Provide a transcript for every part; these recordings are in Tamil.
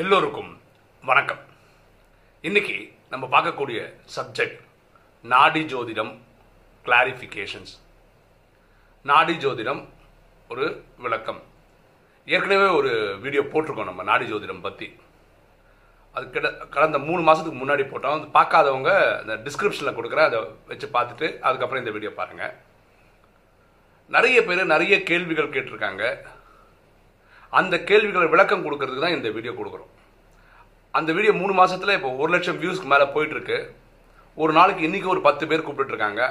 எல்லோருக்கும் வணக்கம். இன்னைக்கு நம்ம பார்க்கக்கூடிய சப்ஜெக்ட் நாடி ஜோதிடம் கிளாரிஃபிகேஷன்ஸ் நாடி ஜோதிடம் ஒரு விளக்கம். ஏற்கனவே ஒரு வீடியோ போட்டிருக்கோம் நம்ம நாடி ஜோதிடம் பற்றி அது கிட்ட கடந்த மூணு மாதத்துக்கு முன்னாடி போட்டோம். அது பார்க்காதவங்க அந்த டிஸ்கிரிப்ஷனில் கொடுக்குறேன் அதை வச்சு பார்த்துட்டு அதுக்கப்புறம் இந்த வீடியோ பாருங்கள் நிறைய பேர் நிறைய கேள்விகள் கேட்டிருக்காங்க. அந்த கேள்விகளை விளக்கம் கொடுக்கறதுக்கு தான் இந்த வீடியோ கொடுக்குறோம். அந்த வீடியோ மூணு மாதத்தில் இப்போ ஒரு லட்சம் வியூஸ்க்கு மேலே போயிட்டுருக்கு. ஒரு நாளைக்கு இன்றைக்கி ஒரு பத்து பேர் கூப்பிட்டுருக்காங்க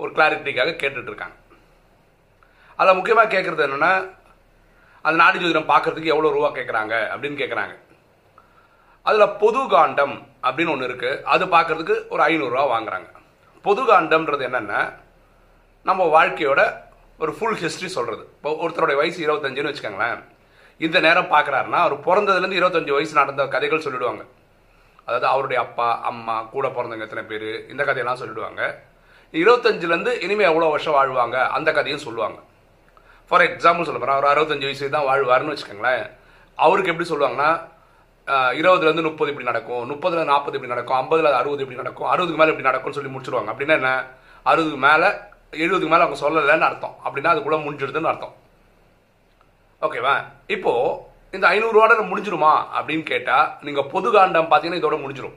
ஒரு கிளாரிட்டிக்காக கேட்டுட்ருக்காங்க. அதில் முக்கியமாக கேட்குறது என்னென்னா அந்த நாடி ஜோதிடம் பார்க்கறதுக்கு எவ்வளோ ரூபா கேட்குறாங்க அப்படின்னு கேட்குறாங்க அதில் பொது காண்டம் அப்படின்னு ஒன்று இருக்குது அது பார்க்கறதுக்கு ஒரு ஐநூறுரூவா வாங்குறாங்க. பொது காண்டம்ன்றது என்னென்னா நம்ம வாழ்க்கையோட ஒரு ஃபுல் ஹிஸ்ட்ரி சொல்கிறது இப்போ ஒருத்தருடைய வயசு இருபத்தஞ்சுன்னு வச்சுக்கோங்களேன். இந்த நேரம் பார்க்குறாருன்னா அவர் பிறந்ததுலேருந்து இருபத்தஞ்சு வயசு நடந்த கதைகள் சொல்லிடுவாங்க. அதாவது அவருடைய அப்பா அம்மா கூட பிறந்தவங்க எத்தனை பேர் இந்த கதையெல்லாம் சொல்லிடுவாங்க. இருபத்தஞ்சிலேருந்து இனிமேல் எவ்வளோ வருஷம் வாழ்வாங்க அந்த கதையும் சொல்லுவாங்க. ஃபார் எக்ஸாம்பிள் சொல்ல போகிறேன் அவர் அறுபத்தஞ்சு வயசு தான் வாழ்வார்னு வச்சுக்கோங்களேன். அவருக்கு எப்படி சொல்லுவாங்கன்னா இருபதுலேருந்து முப்பது இப்படி நடக்கும் முப்பதுல நாற்பது இப்படி நடக்கும் ஐம்பதுல அறுபது இப்படி நடக்கும் அறுபதுக்கு மேலே இப்படி நடக்கும்னு சொல்லி முடிச்சிருவாங்க. அப்படின்னா என்ன? அறுபதுக்கு மேலே எழுபதுக்கு மேலே அவங்க சொல்லலைன்னு அர்த்தம். அப்படின்னா அதுக்குள்ளே முடிஞ்சிடுதுன்னு அர்த்தம். ஓகேவா இப்போ இந்த ஐநூறுரூவாட முடிஞ்சிருமா? அப்படின்னு கேட்டால் நீங்கள் பொது காண்டம் பார்த்தீங்கன்னா இதோட முடிஞ்சிடும்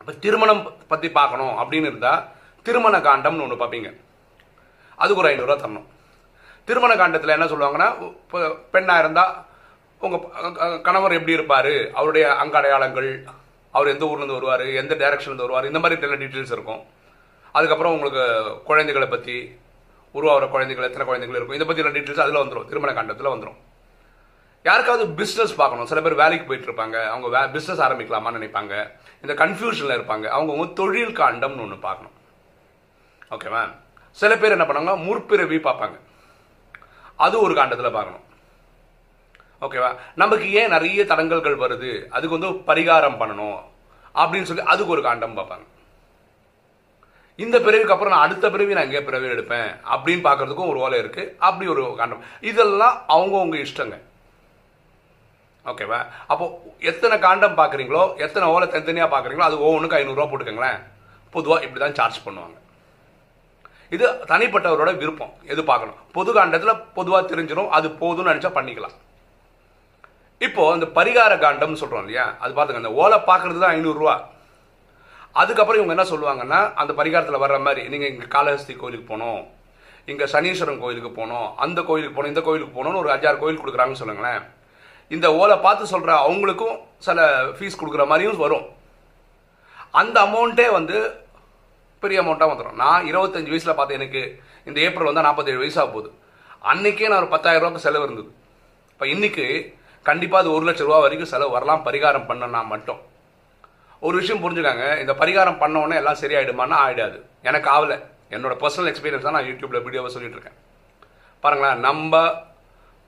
இப்போ திருமணம் பற்றி பார்க்கணும் அப்படின்னு இருந்தால் திருமண காண்டம்னு ஒன்று பார்ப்பீங்க. அதுக்கு ஒரு ஐநூறுரூவா தரணும். திருமண காண்டத்தில் என்ன சொல்லுவாங்கன்னா இப்போ பெண்ணாக இருந்தால் உங்கள் கணவர் எப்படி இருப்பார்? அவருடைய அங்க அடையாளங்கள் அவர் எந்த ஊர்லேருந்து வருவார்? எந்த டைரக்ஷன்லேருந்து வருவார்? இந்த மாதிரி சில டீட்டெயில்ஸ் இருக்கும். அதுக்கப்புறம் உங்களுக்கு குழந்தைகளை பற்றி உருவாகிற குழந்தைகள் எத்தனை குழந்தைகள் இருக்கும் இதை பற்றின டீட்டெயில்ஸ் அதில் வந்துடும் திருமண காண்டத்தில் வந்துடும் யாருக்காவது பிஸ்னஸ் பார்க்கணும். சில பேர் வேலைக்கு போயிட்டு இருப்பாங்க. அவங்க வே பிஸ்னஸ் ஆரம்பிக்கலாமான்னு நினைப்பாங்க. இந்த கன்ஃபியூஷனில் இருப்பாங்க. அவங்க தொழில் காண்டம்னு ஒன்று பார்க்கணும். ஓகேவா சில பேர் என்ன பண்ணுவாங்க முற்பிறவி பார்ப்பாங்க. அது ஒரு காண்டத்தில் பார்க்கணும். ஓகேவா நமக்கு ஏன் நிறைய தடங்கல்கள் வருது? அதுக்கு வந்து பரிகாரம் பண்ணணும். அப்படின்னு சொல்லி அதுக்கு ஒரு காண்டம் பார்ப்பாங்க. இந்த பிறவிக்கு அப்புறம் நான் அடுத்த பிறவி நான் எங்கே பிறவி எடுப்பேன் அப்படின்னு பார்க்கறதுக்கும் ஒரு ஓலை இருக்கு. அப்படி ஒரு காண்டம். இதெல்லாம் அவங்கவுங்க இஷ்டங்க. ஓகேவா? அப்போ எத்தனை காண்டம் பார்க்குறீங்களோ எத்தனை ஓலை தனித்தனியாக பார்க்குறீங்களோ அது ஒவ்வொன்றுக்கு ஐநூறுரூவா போட்டுக்கோங்களேன். பொதுவாக இப்படி தான் சார்ஜ் பண்ணுவாங்க. இது தனிப்பட்டவரோட விருப்பம் எது பார்க்கணும். பொது காண்டத்தில் பொதுவாக தெரிஞ்சிடும் அது போதும்னு நினச்சா பண்ணிக்கலாம். இப்போ இந்த பரிகார காண்டம்னு சொல்கிறோம் இல்லையா? அது பார்த்துங்க அந்த ஓலை பார்க்கறது தான் ஐநூறுரூவா. அதுக்கப்புறம் இவங்க என்ன சொல்லுவாங்கன்னா அந்த பரிகாரத்தில் வர்ற மாதிரி நீங்கள் இங்கே காளஹஸ்தி கோயிலுக்கு போகணும் இங்கே சனீஸ்வரன் கோயிலுக்கு போகணும் அந்த கோயிலுக்கு போகணும் இந்த கோயிலுக்கு போகணும்னு ஒரு அஞ்சாறு கோயில் கொடுக்குறாங்கன்னு சொல்லுங்களேன். இந்த ஓலை பார்த்து சொல்கிற அவங்களுக்கும் சில ஃபீஸ் கொடுக்குற மாதிரியும் வரும். அந்த அமௌண்ட்டே வந்து பெரிய அமௌண்ட்டாக வந்துடும் நான் இருபத்தஞ்சு வயசில் பார்த்தேன் எனக்கு இந்த ஏப்ரல் வந்தால் நாற்பத்தேழு வயசாக போகுது. அன்றைக்கே நான் ஒரு பத்தாயிரம் ரூபாய்க்கு செலவு இருந்தது. இப்போ இன்றைக்கி கண்டிப்பாக அது ஒரு லட்ச ரூபா வரைக்கும் செலவு வரலாம் பரிகாரம் பண்ணனா மட்டும். ஒரு விஷயம் புரிஞ்சுக்காங்க. இந்த பரிகாரம் பண்ண உடனே எல்லாம் சரியாயிடுமானா ஆயிடாது. எனக்கு ஆகலை என்னோட பர்சனல் எக்ஸ்பீரியன்ஸ் தான் நான் யூடியூப்ல வீடியோவை சொல்லிட்டு இருக்கேன் பாருங்களேன் நம்ம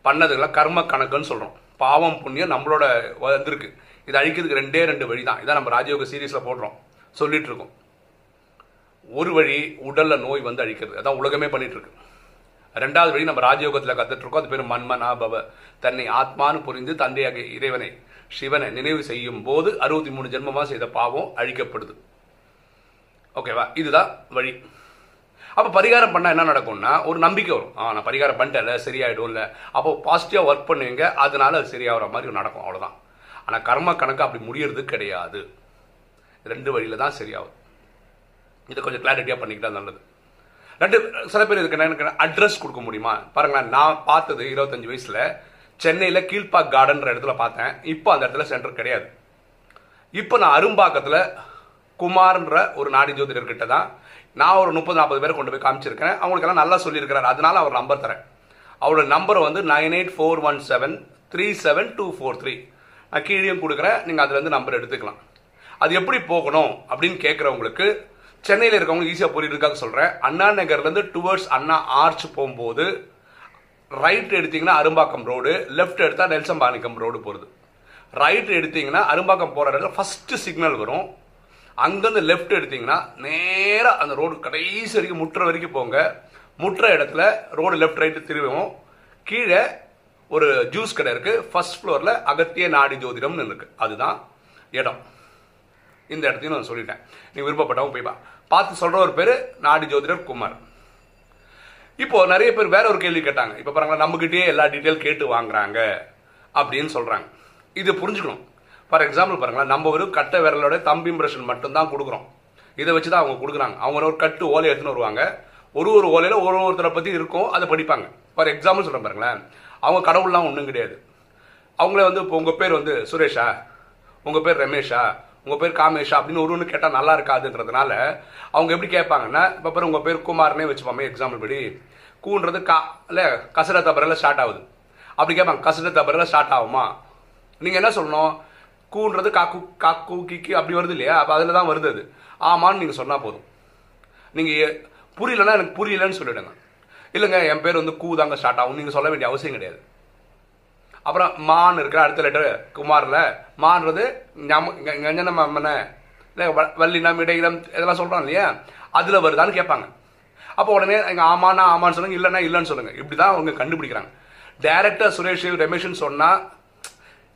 பண்ணதுக்கெல்லாம் கர்ம கணக்குன்னு சொல்கிறோம் பாவம் புண்ணியம் நம்மளோட வந்திருக்கு. இது அழிக்கிறதுக்கு ரெண்டே ரெண்டு வழி தான் இதான் நம்ம ராஜயோக சீரீஸில் போடுறோம். சொல்லிட்டு இருக்கோம் ஒரு வழி உடலில் நோய் வந்து அழிக்கிறது. அதான் உலகமே பண்ணிட்டு இருக்கு ரெண்டாவது வழி நம்ம ராஜயோகத்தில் கற்றுட்ருக்கோம் அது பேர் மன்மனா பவ தன்னை ஆத்மானு புரிந்து தந்தையாக இறைவனை சிவனை நினைவு செய்யும் போது அறுபத்தி மூணு ஜென்மமாக செய்த பாவம் அழிக்கப்படுது. ஓகேவா இதுதான் வழி. அப்போ பரிகாரம் பண்ணால் என்ன நடக்கும்னா ஒரு நம்பிக்கை வரும். ஆ நான் பரிகாரம் பண்ணிட்டேன்ல சரியாயிடும்ல. அப்போ பாசிட்டிவாக ஒர்க் பண்ணுவீங்க அதனால அது சரியாகிற மாதிரி நடக்கும். அவ்வளோதான் ஆனால் கர்ம கணக்கு அப்படி முடியறது கிடையாது. ரெண்டு வழியில் தான் சரியாகும். இதை கொஞ்சம் கிளாரிட்டியாக பண்ணிக்கிட்டா நல்லது. ரெண்டு சில பேர் இதுக்கு என்ன அட்ரஸ் கொடுக்க முடியுமா? பாருங்களேன் நான் பார்த்தது இருபத்தஞ்சு வயசில் சென்னையில் கீழ்பாக் கார்டன்ற இடத்துல பார்த்தேன். இப்போ அந்த இடத்துல சென்டர் கிடையாது. இப்போ நான் அரும்பாக்கத்தில் குமார்ன்ற ஒரு நாடி ஜோதிடர்கிட்ட தான் நான் ஒரு முப்பது நாற்பது பேரை கொண்டு போய் காமிச்சிருக்கேன் அவங்களுக்கெல்லாம் நல்லா சொல்லியிருக்கிறார். அதனால அவர் நம்பர் தரேன். அவரோட நம்பர் வந்து nine eight four one seven three seven two four three. நான் கீழேயும் கொடுக்குறேன். நீங்கள் அதுலேருந்து நம்பர் எடுத்துக்கலாம். அது எப்படி போகணும் அப்படின்னு கேட்குறவங்களுக்கு சென்னையில் இருக்கவங்க ஈஸியாக புரியுறதுக்காக சொல்கிறேன் அண்ணா நகர்லேருந்து டுவர்ட்ஸ் அண்ணா ஆர்ச் போகும்போது ரைட் எடுத்தீங்கன்னா அரும்பாக்கம் ரோடு லெஃப்ட் எடுத்தால் நெல்சம்பாணிக்கம் ரோடு போகிறது ரைட் எடுத்தீங்கன்னா அரும்பாக்கம் போகிற இடத்துல ஃபஸ்ட்டு சிக்னல் வரும். அங்கேருந்து லெஃப்ட் எடுத்தீங்கன்னா நேராக அந்த ரோடு கடைசி வரைக்கும் முற்ற வரைக்கும் போங்க. முற்ற இடத்துல ரோடு லெஃப்ட் ரைட்டு திரும்பவும். கீழே ஒரு ஜூஸ் கடை இருக்குது ஃபர்ஸ்ட் ஃப்ளோரில் அகத்திய நாடி ஜோதிடம்னு இருக்கு. அதுதான் இடம். இந்த இடத்தையும் நான் சொல்லிட்டேன். நீங்கள் விருப்பப்பட்டவங்க போய் பார்த்து சொல்கிற ஒரு பேர் நாடி ஜோதிடர் குமார். இப்போ நிறைய பேர் வேற ஒரு கேள்வி கேட்டாங்க. இப்போ பாருங்களா நம்மகிட்டயே எல்லா டீட்டெயில் கேட்டு வாங்குறாங்க அப்படின்னு சொல்றாங்க. இது புரிஞ்சுக்கணும். ஃபார் எக்ஸாம்பிள் பாருங்களேன் நம்ம ஒரு கட்டை விரலோட தம்பி இம்ப்ரெஷன் மட்டும்தான் கொடுக்குறோம். இதை வச்சு தான் அவங்க கொடுக்குறாங்க. அவங்க ஒரு கட்டு ஓலை எடுத்துன்னு வருவாங்க. ஒரு ஒரு ஓலையில் ஒரு ஒருத்தரை பற்றி இருக்கும் அதை படிப்பாங்க. ஃபார் எக்ஸாம்பிள் சொல்கிறேன் பாருங்களேன். அவங்க கடவுள்லாம் ஒன்றும் கிடையாது. அவங்களே வந்து இப்போ உங்கள் பேர் வந்து சுரேஷா உங்கள் பேர் ரமேஷா உங்கள் பேர் காமேஷா அப்படின்னு ஒரு ஒன்று கேட்டால் நல்லா இருக்காதுன்றதுனால அவங்க எப்படி கேட்பாங்கன்னா இப்போ பேர் உங்கள் பேர் குமார்னே வச்சுப்போமே எக்ஸாம்பிள் படி. கூன்றது கா இல்லை கசட தபரில் ஸ்டார்ட் ஆகுது. அப்படி கேட்பாங்க கசட தபரில் ஸ்டார்ட் ஆகுமா? நீங்கள் என்ன சொல்லணும்? கூன்றது காக்கு காக்கு கிக்கு அப்படி வருது இல்லையா? அப்போ அதில் தான் வருது அது. ஆமான்னு நீங்கள் சொன்னால் போதும். நீங்கள் புரியலன்னா எனக்கு புரியலன்னு சொல்லிவிடுங்க இல்லைங்க என் பேர் வந்து கூ தாங்க ஸ்டார்ட் ஆகும். நீங்கள் சொல்ல வேண்டிய அவசியம் கிடையாது. அப்புறம் மான் இருக்கிற அடுத்த லெட்டர் குமாரில். மான்றது மம்மன இல்லை வல்லினம் இடையினம் இதெல்லாம் சொல்கிறான் இல்லையா? அதில் வருதான்னு கேட்பாங்க. அப்போ உடனே எங்கள் ஆமானா ஆமான்னு சொல்லுங்க இல்லைன்னா இல்லைன்னு சொல்லுங்க. இப்படிதான் அவங்க கண்டுபிடிக்கிறாங்க. டேரக்டர் சுரேஷ் ரமேஷ்னு சொன்னால்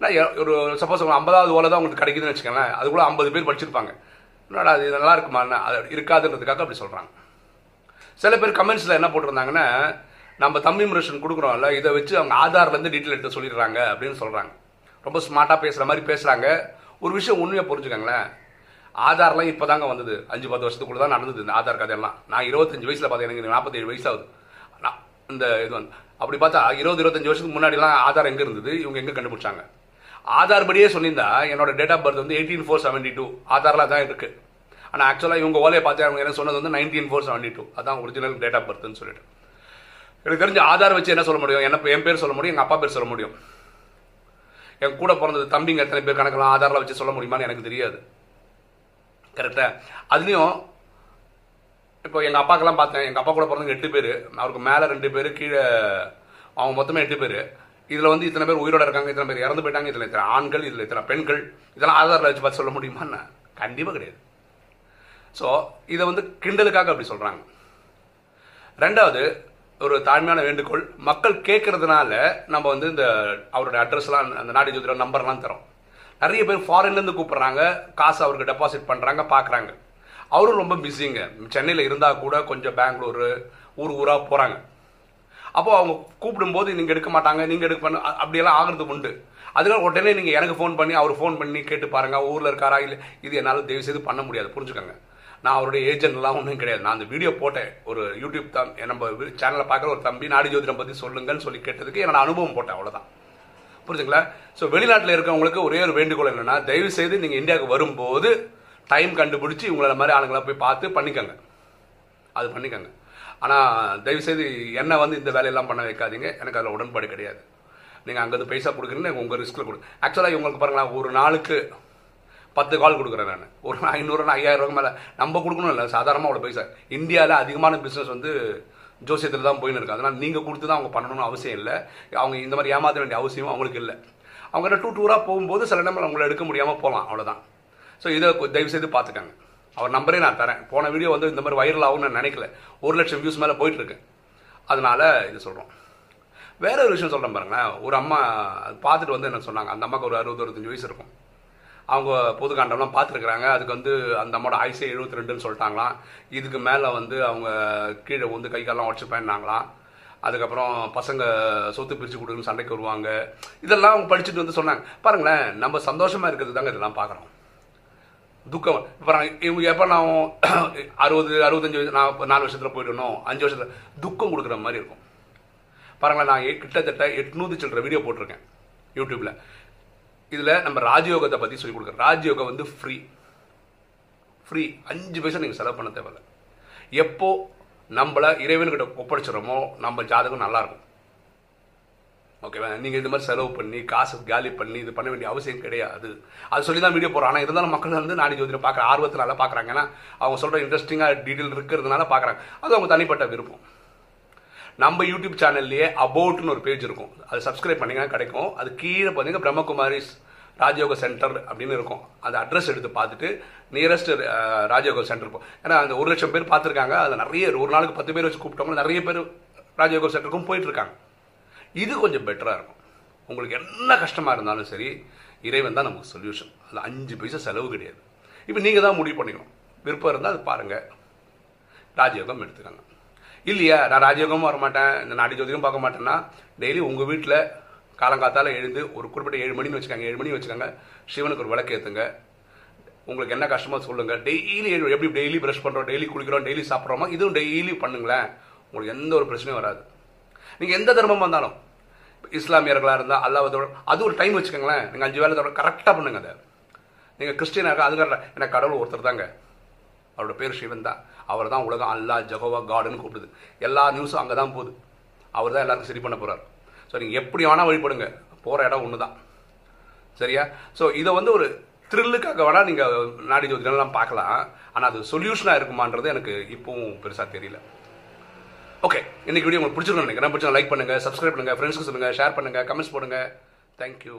நான் ஒரு சப்போஸ் ஐம்பதாவது ஓலை தான் உங்களுக்கு கிடைக்குதுன்னு வச்சுக்கோங்களேன். கூட ஐம்பது பேர் படிச்சிருப்பாங்க. என்னடா அது நல்லா இருக்குமா அது இருக்காதுன்றதுக்காக அப்படி சொல்கிறாங்க சில பேர் கமெண்ட்ஸில் என்ன போட்டிருந்தாங்கன்னா நம்ம தம்பி மிரேஷன் கொடுக்குறோம்ல இதை வச்சு அவங்க ஆதார்ல இருந்து டீட்டெயில் எடுத்து சொல்லிடுறாங்க அப்படின்னு சொல்றாங்க. ரொம்ப ஸ்மார்ட்டா பேசுற மாதிரி பேசுறாங்க. ஒரு விஷயம் உண்மையா புரிஞ்சுக்கங்களேன். ஆதார்லாம் இப்பதாங்க வந்தது. அஞ்சு பத்து வருஷத்துக்குள்ள தான் நடந்தது இந்த ஆதார் கதையெல்லாம் நான் இருபத்தஞ்சு வயசுல பார்த்தேன் எனக்கு நாற்பத்தேழு வயசு ஆகுது. நான் இந்த இது வந்து அப்படி பார்த்தா இருபது இருபத்தஞ்சு வருஷத்துக்கு முன்னாடிலாம் ஆதார் எங்க இருந்தது? இவங்க எங்க கண்டுபிடிச்சாங்க? ஆதார் படியே சொல்லியிருந்தா என்னோட டேட் ஆஃப் பர்த் வந்து எயிட்டீன் ஃபோர் செவன்டி டூ ஆதாரில் தான் இருக்கு. ஆனால் ஆக்சுவலாக இவங்க ஓலையை பார்த்து அவங்க என்ன சொன்னது வந்து நைன்டீன் ஃபோர் செவன்டி டூ அதான் ஒரிஜினல் டேட் ஆஃப் பர்த்னு சொல்லிட்டு. எனக்கு தெரிஞ்ச ஆதார் வச்சு என்ன சொல்ல முடியும்? என்ன என் பேர் சொல்ல முடியும் எங்கள் அப்பா பேர் சொல்ல முடியும். என் கூட பிறந்தது தம்பிங்க எத்தனை பேர் கணக்கெல்லாம் ஆதாரில் வச்சு சொல்ல முடியுமான்னு எனக்கு தெரியாது. கரெக்டாக அதுலேயும் இப்போ எங்கள் அப்பாக்கெல்லாம் பார்த்தேன். எங்கள் அப்பா கூட பிறந்தவங்க எட்டு பேர். அவருக்கு மேலே ரெண்டு பேர் கீழே அவங்க மொத்தமே எட்டு பேர். இதில் வந்து இத்தனை பேர் உயிரோட இருக்காங்க இத்தனை பேர் இறந்து போயிட்டாங்க இதில் இத்தனை ஆண்கள் இதில் இத்தனை பெண்கள். இதெல்லாம் ஆதாரில் வச்சு பார்த்து சொல்ல முடியுமான்னு கண்டிப்பாக கிடையாது. ஸோ இதை வந்து கிண்டலுக்காக அப்படி சொல்கிறாங்க ரெண்டாவது ஒரு தாழ்மையான வேண்டுகோள். மக்கள் கேட்கறதுனால நம்ம வந்து இந்த அவரோட அட்ரஸ்லாம் அந்த நாடி ஜோதிட நம்பர்லாம் தரோம். நிறைய பேர் ஃபாரின்லேருந்து கூப்பிட்றாங்க. காசு அவருக்கு டெபாசிட் பண்ணுறாங்க பார்க்குறாங்க அவரும் ரொம்ப பிஸிங்க சென்னையில் இருந்தால் கூட கொஞ்சம் பெங்களூர் ஊர் ஊராக போகிறாங்க அப்போ அவங்க கூப்பிடும்போது நீங்கள் எடுக்க மாட்டாங்க நீங்கள் எடுக்க பண்ண அப்படியெல்லாம் ஆகிறது உண்டு. அதனால உடனே நீங்கள் எனக்கு ஃபோன் பண்ணி அவர் ஃபோன் பண்ணி கேட்டு பாருங்கள் ஊரில் இருக்காரா இல்லை இது என்னால் தயவு செய்து பண்ண முடியாது. புரிஞ்சுக்கோங்க. நான் அவருடைய ஏஜென்ட்லாம் ஒன்றும் கிடையாது. நான் அந்த வீடியோ போட்டேன் ஒரு யூடியூப் தம் நம்ம சேனலை பார்க்குற ஒரு தம்பி நாடி ஜோதிடம் பற்றி சொல்லுங்கன்னு சொல்லி கேட்டதுக்கு என்னோட அனுபவம் போட்டேன் அவ்வளோதான் புரிஞ்சுங்களா? ஸோ வெளிநாட்டில் இருக்கவங்களுக்கு ஒரே ஒரு வேண்டுகோள் என்னென்னா தயவு செய்து நீங்கள் இந்தியாவுக்கு வரும்போது டைம் கண்டுபிடிச்சு உங்களை மாதிரி ஆளுங்களை போய் பார்த்து பண்ணிக்கோங்க. அது பண்ணிக்கோங்க. ஆனால் தயவு செய்து என்ன வந்து இந்த வேலையெல்லாம் பண்ண வைக்காதீங்க. எனக்கு அதில் உடன்பாடு கிடையாது. நீங்கள் அங்கேருந்து பைசா கொடுக்குறீங்க உங்கள் ரிஸ்கில் கொடுங்க ஆக்சுவலாக இவங்களுக்கு பாருங்களா ஒரு நாளுக்கு பத்து கால் கொடுக்குறேன் நான். ஒரு ஐநூறு ஐயாயிரம் ரூபாய் மேலே. நம்ம கொடுக்கணும் இல்லை சாதாரணமாக அவ்வளோ பைசா. இந்தியாவில் அதிகமான பிஸ்னஸ் வந்து ஜோசியத்தில் தான் போயின்னு இருக்கு. அதனால் நீங்கள் கொடுத்து தான் அவங்க பண்ணணும்னு அவசியம் இல்லை. அவங்க இந்த மாதிரி ஏமாற்ற வேண்டிய அவசியமும் அவங்களுக்கு இல்லை. அவங்க டூ டூராக போகும்போது சில நேரம் அவங்கள எடுக்க முடியாமல் போகலாம் அவ்வளோதான் ஸோ இதை தயவு செய்து பார்த்துக்காங்க. அவர் நம்பரே நான் தரேன். போன வீடியோ வந்து இந்த மாதிரி வைரல் ஆகும்னு நான் நினைக்கல. ஒரு லட்சம் வியூஸ் மேலே போயிட்டுருக்கு அதனால் இது சொல்கிறோம் வேற ஒரு விஷயம் சொல்கிறேன் பாருங்களேன். ஒரு அம்மா அது பார்த்துட்டு வந்து என்ன சொன்னாங்க? அந்த அம்மாவுக்கு ஒரு அறுபது அறுபத்தஞ்சு வயசு இருக்கும். அவங்க பொது காண்டம்லாம் பார்த்துருக்குறாங்க. அதுக்கு வந்து அந்த அம்மாவோட ஆயுசே எழுபத்தி ரெண்டுன்னு சொல்லிட்டாங்களாம். இதுக்கு மேலே வந்து அவங்க கீழே வந்து கை காலெல்லாம் உடச்சுப்பேன்னாங்களாம் அதுக்கப்புறம் பசங்க சொத்து பிரித்து கொடுக்குன்னு சண்டைக்கு வருவாங்க. இதெல்லாம் அவங்க படிச்சுட்டு வந்து சொன்னாங்க. பாருங்களேன் நம்ம சந்தோஷமாக இருக்கிறது தாங்க இதெல்லாம் பார்க்குறோம். துக்கம். இப்போ நான் இவங்க எப்போ நான் அறுபது அறுபத்தஞ்சு வயசு நான் நாலு வருஷத்தில் போயிடணும் அஞ்சு வருஷத்தில் துக்கம் கொடுக்குற மாதிரி இருக்கும். பாருங்களேன் நான் கிட்டத்தட்ட எட்நூறு சில்லற வீடியோ போட்டிருக்கேன் யூடியூப்பில் இதில் நம்ம ராஜயோகத்தை பற்றி சொல்லி கொடுக்குறோம். ராஜயோகம் வந்து ஃப்ரீ ஃப்ரீ அஞ்சு பைசா நீங்கள் செலவு பண்ண தேவையில்ல. எப்போ நம்மளை இறைவன்கிட்ட ஒப்படைச்சிடறோமோ நம்ம ஜாதகம் நல்லாயிருக்கும் ஓகேவா நீங்கள் இந்த மாதிரி செலவு பண்ணி காசு காலி பண்ணி இது பண்ண வேண்டிய அவசியம் கிடையாது. அது சொல்லி தான் வீடியோ போகிறோம் ஆனால் இருந்தாலும் மக்கள் வந்து நாடி ஜோதிடம் பார்க்குற ஆர்வத்தினால பார்க்குறாங்க. ஏன்னா அவங்க சொல்கிற இன்ட்ரெஸ்டிங்காக டீட்டெயில் இருக்கிறதுனால பார்க்குறாங்க. அது அவங்க தனிப்பட்ட விருப்பம். நம்ம யூடியூப் சேனல்லையே அபவுட்னு ஒரு பேஜ் இருக்கும். அது சப்ஸ்கிரைப் பண்ணீங்கன்னா கிடைக்கும். அது கீழே பார்த்தீங்கன்னா பிரம்மகுமாரிஸ் ராஜயோக சென்டர் அப்படின்னு இருக்கும். அந்த அட்ரஸ் எடுத்து பார்த்துட்டு நியரஸ்ட் ராஜயோக சென்டர் இருக்கும் ஏன்னா அந்த ஒரு லட்சம் பேர் பார்த்துருக்காங்க. அது நிறைய ஒரு நாளுக்கு பத்து பேர் வச்சு கூப்பிட்டவங்க நிறைய பேர் ராஜயோக சென்டருக்கும் போயிட்டுருக்காங்க. இது கொஞ்சம் பெட்டராக இருக்கும். உங்களுக்கு என்ன கஷ்டமாக இருந்தாலும் சரி இறைவன் தான் நமக்கு சொல்யூஷன் அதில் அஞ்சு பைசா செலவு கிடையாது. இப்போ நீங்கள் தான் முடிவு பண்ணிக்கணும். விருப்பம் இருந்தால் அது பாருங்கள் ராஜயோகம் எடுத்துக்கோங்க. இல்லையா? நான் ராஜயோகமும் வர மாட்டேன் இந்த நாடி ஜோதிடம் பார்க்க மாட்டேன்னா டெய்லி உங்கள் வீட்டில் காலங்காத்தால் எழுந்து ஒரு குறிப்பிட்ட ஏழு மணின்னு வச்சுக்காங்க. ஏழு மணி வச்சுக்காங்க. சிவனுக்கு ஒரு விளக்கு ஏற்றுங்க உங்களுக்கு என்ன கஷ்டமோ சொல்லுங்க. டெய்லி எப்படி டெய்லி ப்ரஷ் பண்ணுறோம் டெய்லி குளிக்கிறோம் டெய்லி சாப்பிட்றோமோ இதுவும் டெய்லி பண்ணுங்களேன். உங்களுக்கு எந்த ஒரு பிரச்சனையும் வராது. நீங்கள் எந்த தர்மம் வந்தாலும் இஸ்லாமியர்களாக இருந்தால் அல்லாவதோட அது ஒரு டைம் வச்சுக்கோங்களேன். நீங்கள் அஞ்சு வேலை தவிர கரெக்டாக பண்ணுங்க அதை. நீங்கள் கிறிஸ்டியனாக அதுக்காக எனக்கு கடவுள் ஒருத்தர் தாங்க. அவரோட பேர் சிவன் தான். அவர் தான் உலகம் அல்லா ஜகோவா காடுன்னு கூப்பிடுது. எல்லா நியூஸும் அங்கே தான் போகுது. அவர் தான் எல்லாருக்கும் சரி பண்ண போகிறார் ஸோ நீங்கள் எப்படி வேணால் வழிபடுங்க. போகிற இடம் ஒன்று தான் சரியா? ஸோ இதை வந்து ஒரு த்ரில்லுக்காக வேணால் நீங்கள் நாடி ஜோதிடம்லாம் பார்க்கலாம். ஆனால் அது சொல்யூஷனாக இருக்குமான்றது எனக்கு இப்போவும் பெருசாக தெரியல. ஓகே இன்னைக்கு வீடியோ உங்களுக்கு பிடிச்சிருக்கோம் நினைக்கிறேன். பிடிச்சா லைக் பண்ணுங்கள் சப்ஸ்கிரைப் பண்ணுங்கள் ஃப்ரெண்ட்ஸ்க்கு சொல்லுங்கள் ஷேர் பண்ணுங்கள் கமெண்ட்ஸ் போடுங்க. தேங்க்யூ